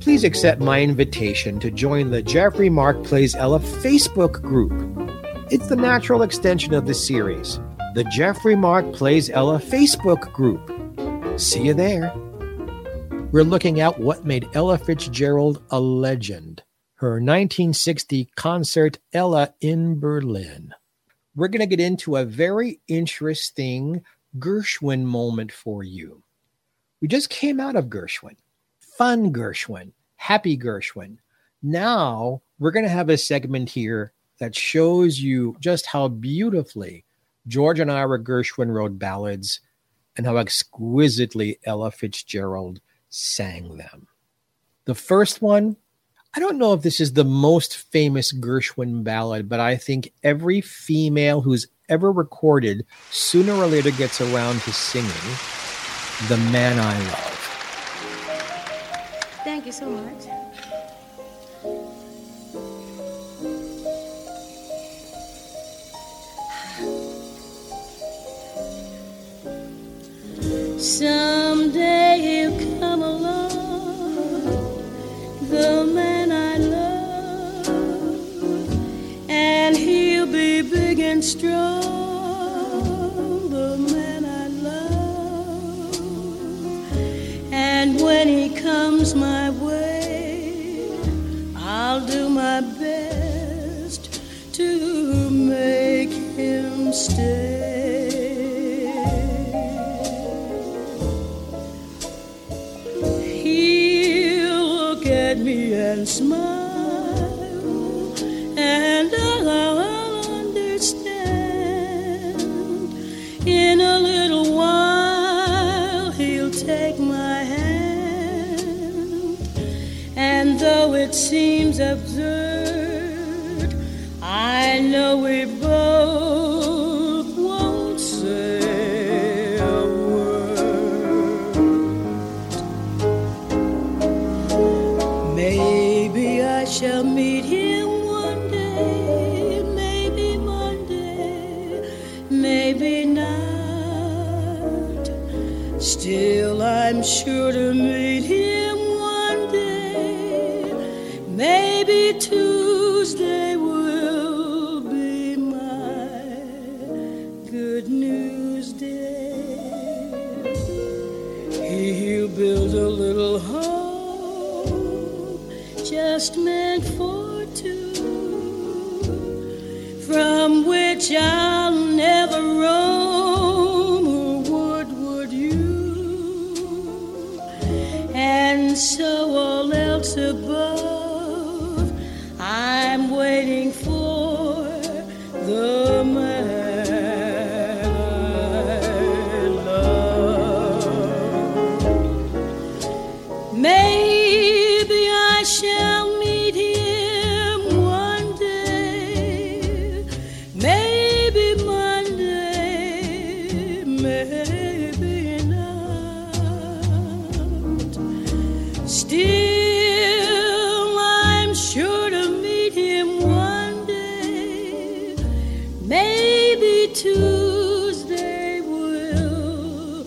Please accept my invitation to join the Jeffrey Mark Plays Ella Facebook group. It's the natural extension of the series, the Jeffrey Mark Plays Ella Facebook group. See you there. We're looking at what made Ella Fitzgerald a legend her 1960 concert Ella in Berlin. We're going to get into a very interesting Gershwin moment for you. We just came out of Gershwin, fun Gershwin, happy Gershwin. Now we're going to have a segment here that shows you just how beautifully George and Ira Gershwin wrote ballads and how exquisitely Ella Fitzgerald sang them. The first one, I don't know if this is the most famous Gershwin ballad, but I think every female who's ever recorded sooner or later gets around to singing The Man I Love. Thank you so much. Someday he'll come along, the man I love, and he'll be big and strong, it seems absurd, I know we Still, I'm sure to meet him one day. Maybe Tuesday will be my good news day. He'll build a little home just meant for two, from which I'll Tuesday will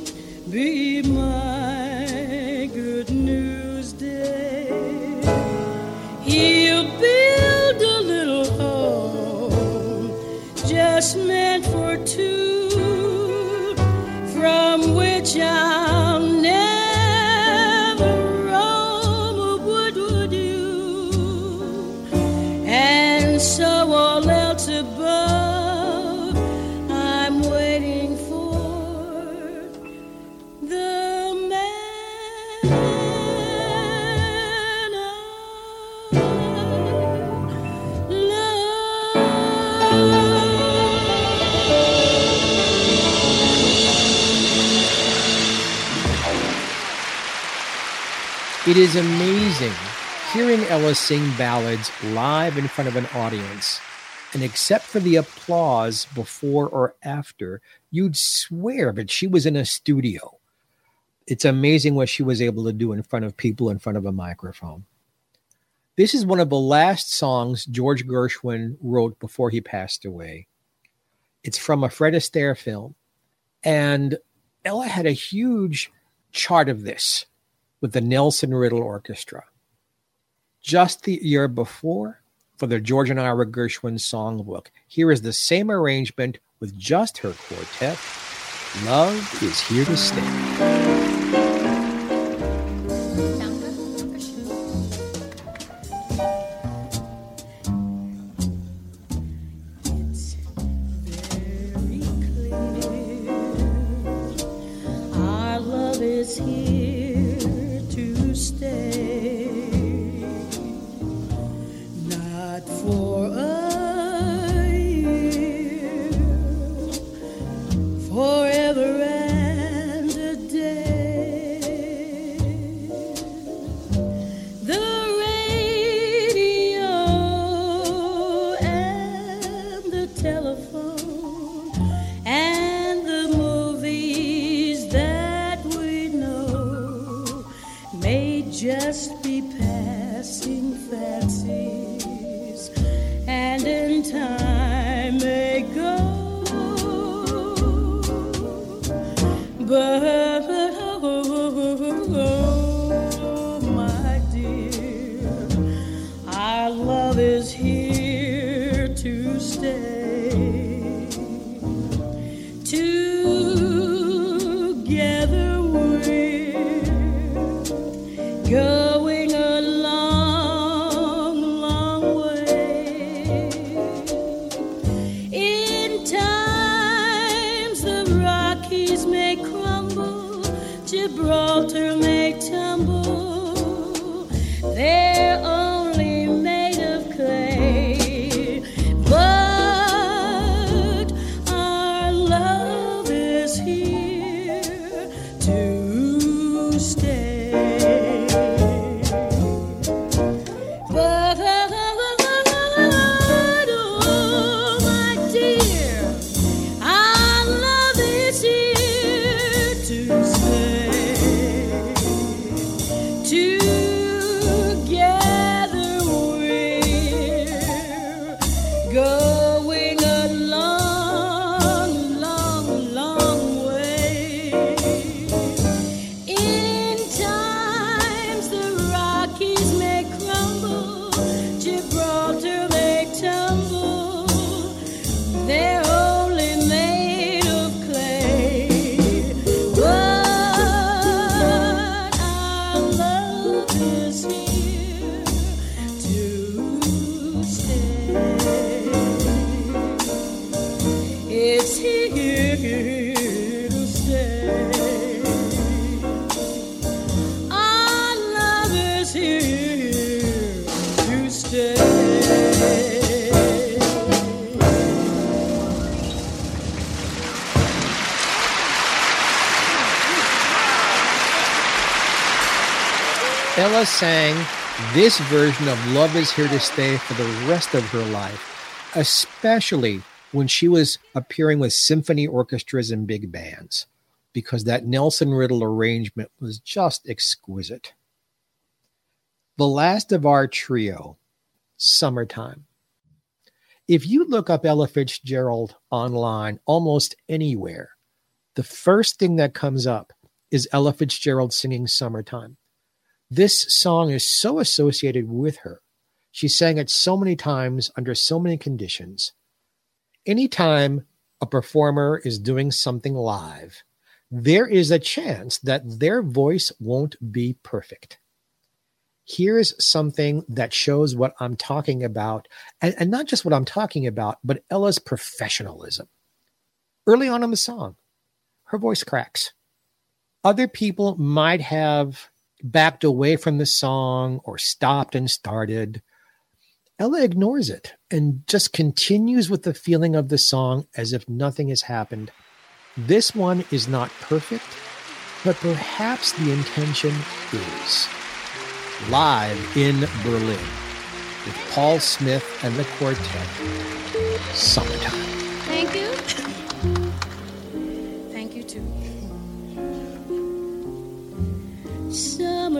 be my good news day. He'll build a little home just meant for two, from which I'll never roam. Would, would you? And so It is amazing hearing Ella sing ballads live in front of an audience. And except for the applause before or after, you'd swear that she was in a studio. It's amazing what she was able to do in front of people in front of a microphone. This is one of the last songs George Gershwin wrote before he passed away. It's from a Fred Astaire film. And Ella had a huge chart of this with the Nelson Riddle Orchestra. Just the year before, for the George and Ira Gershwin songbook, here is the same arrangement with just her quartet. Love is here to stay. Time Ella sang this version of Love is Here to Stay for the rest of her life, especially when she was appearing with symphony orchestras and big bands, because that Nelson Riddle arrangement was just exquisite. The last of our trio, Summertime. If you look up Ella Fitzgerald online almost anywhere, the first thing that comes up is Ella Fitzgerald singing Summertime. This song is so associated with her. She sang it so many times under so many conditions. Anytime a performer is doing something live, there is a chance that their voice won't be perfect. Here's something that shows what I'm talking about, and, and not just what I'm talking about, but Ella's professionalism. Early on in the song, her voice cracks. Other people might have backed away from the song or stopped and started. Ella ignores it and just continues with the feeling of the song as if nothing has happened. This one is not perfect, but perhaps the intention is. Live in Berlin with Paul Smith and the quartet. Summertime. Thank you. Thank you too. Summertime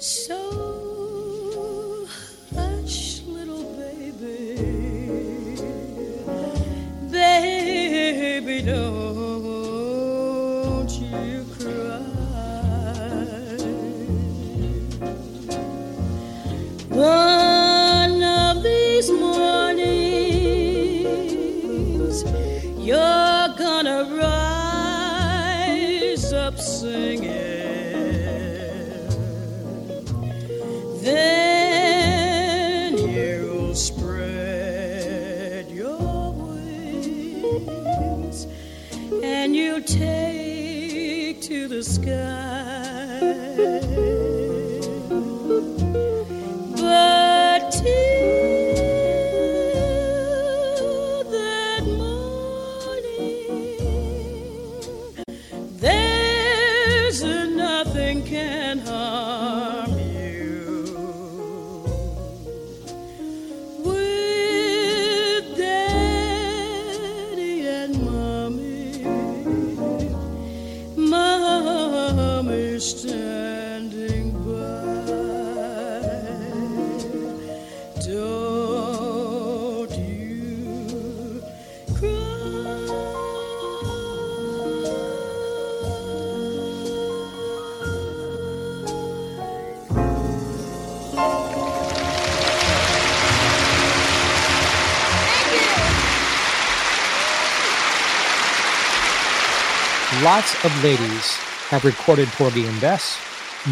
So hush, little baby, baby, don't you cry. One of these mornings, you're gonna rise up. Standing by. Don't you cry. Lots of ladies have recorded Porgy and Bess.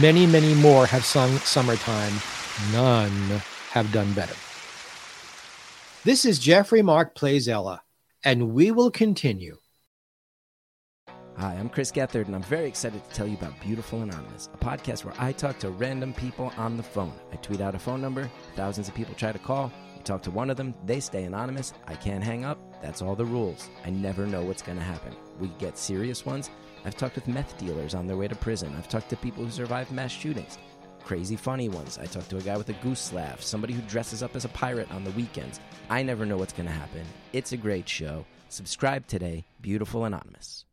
Many, many more have sung Summertime. None have done better. This is Jeffrey Mark Plays Ella, and we will continue. Hi, I'm Chris Gethard, and I'm very excited to tell you about Beautiful Anonymous, a podcast where I talk to random people on the phone. I tweet out a phone number, thousands of people try to call. You talk to one of them, they stay anonymous. I can't hang up. That's all the rules. I never know what's going to happen. We get serious ones. I've talked with meth dealers on their way to prison. I've talked to people who survived mass shootings. Crazy funny ones. I talked to a guy with a goose laugh, somebody who dresses up as a pirate on the weekends. I never know what's going to happen. It's a great show. Subscribe today, Beautiful Anonymous.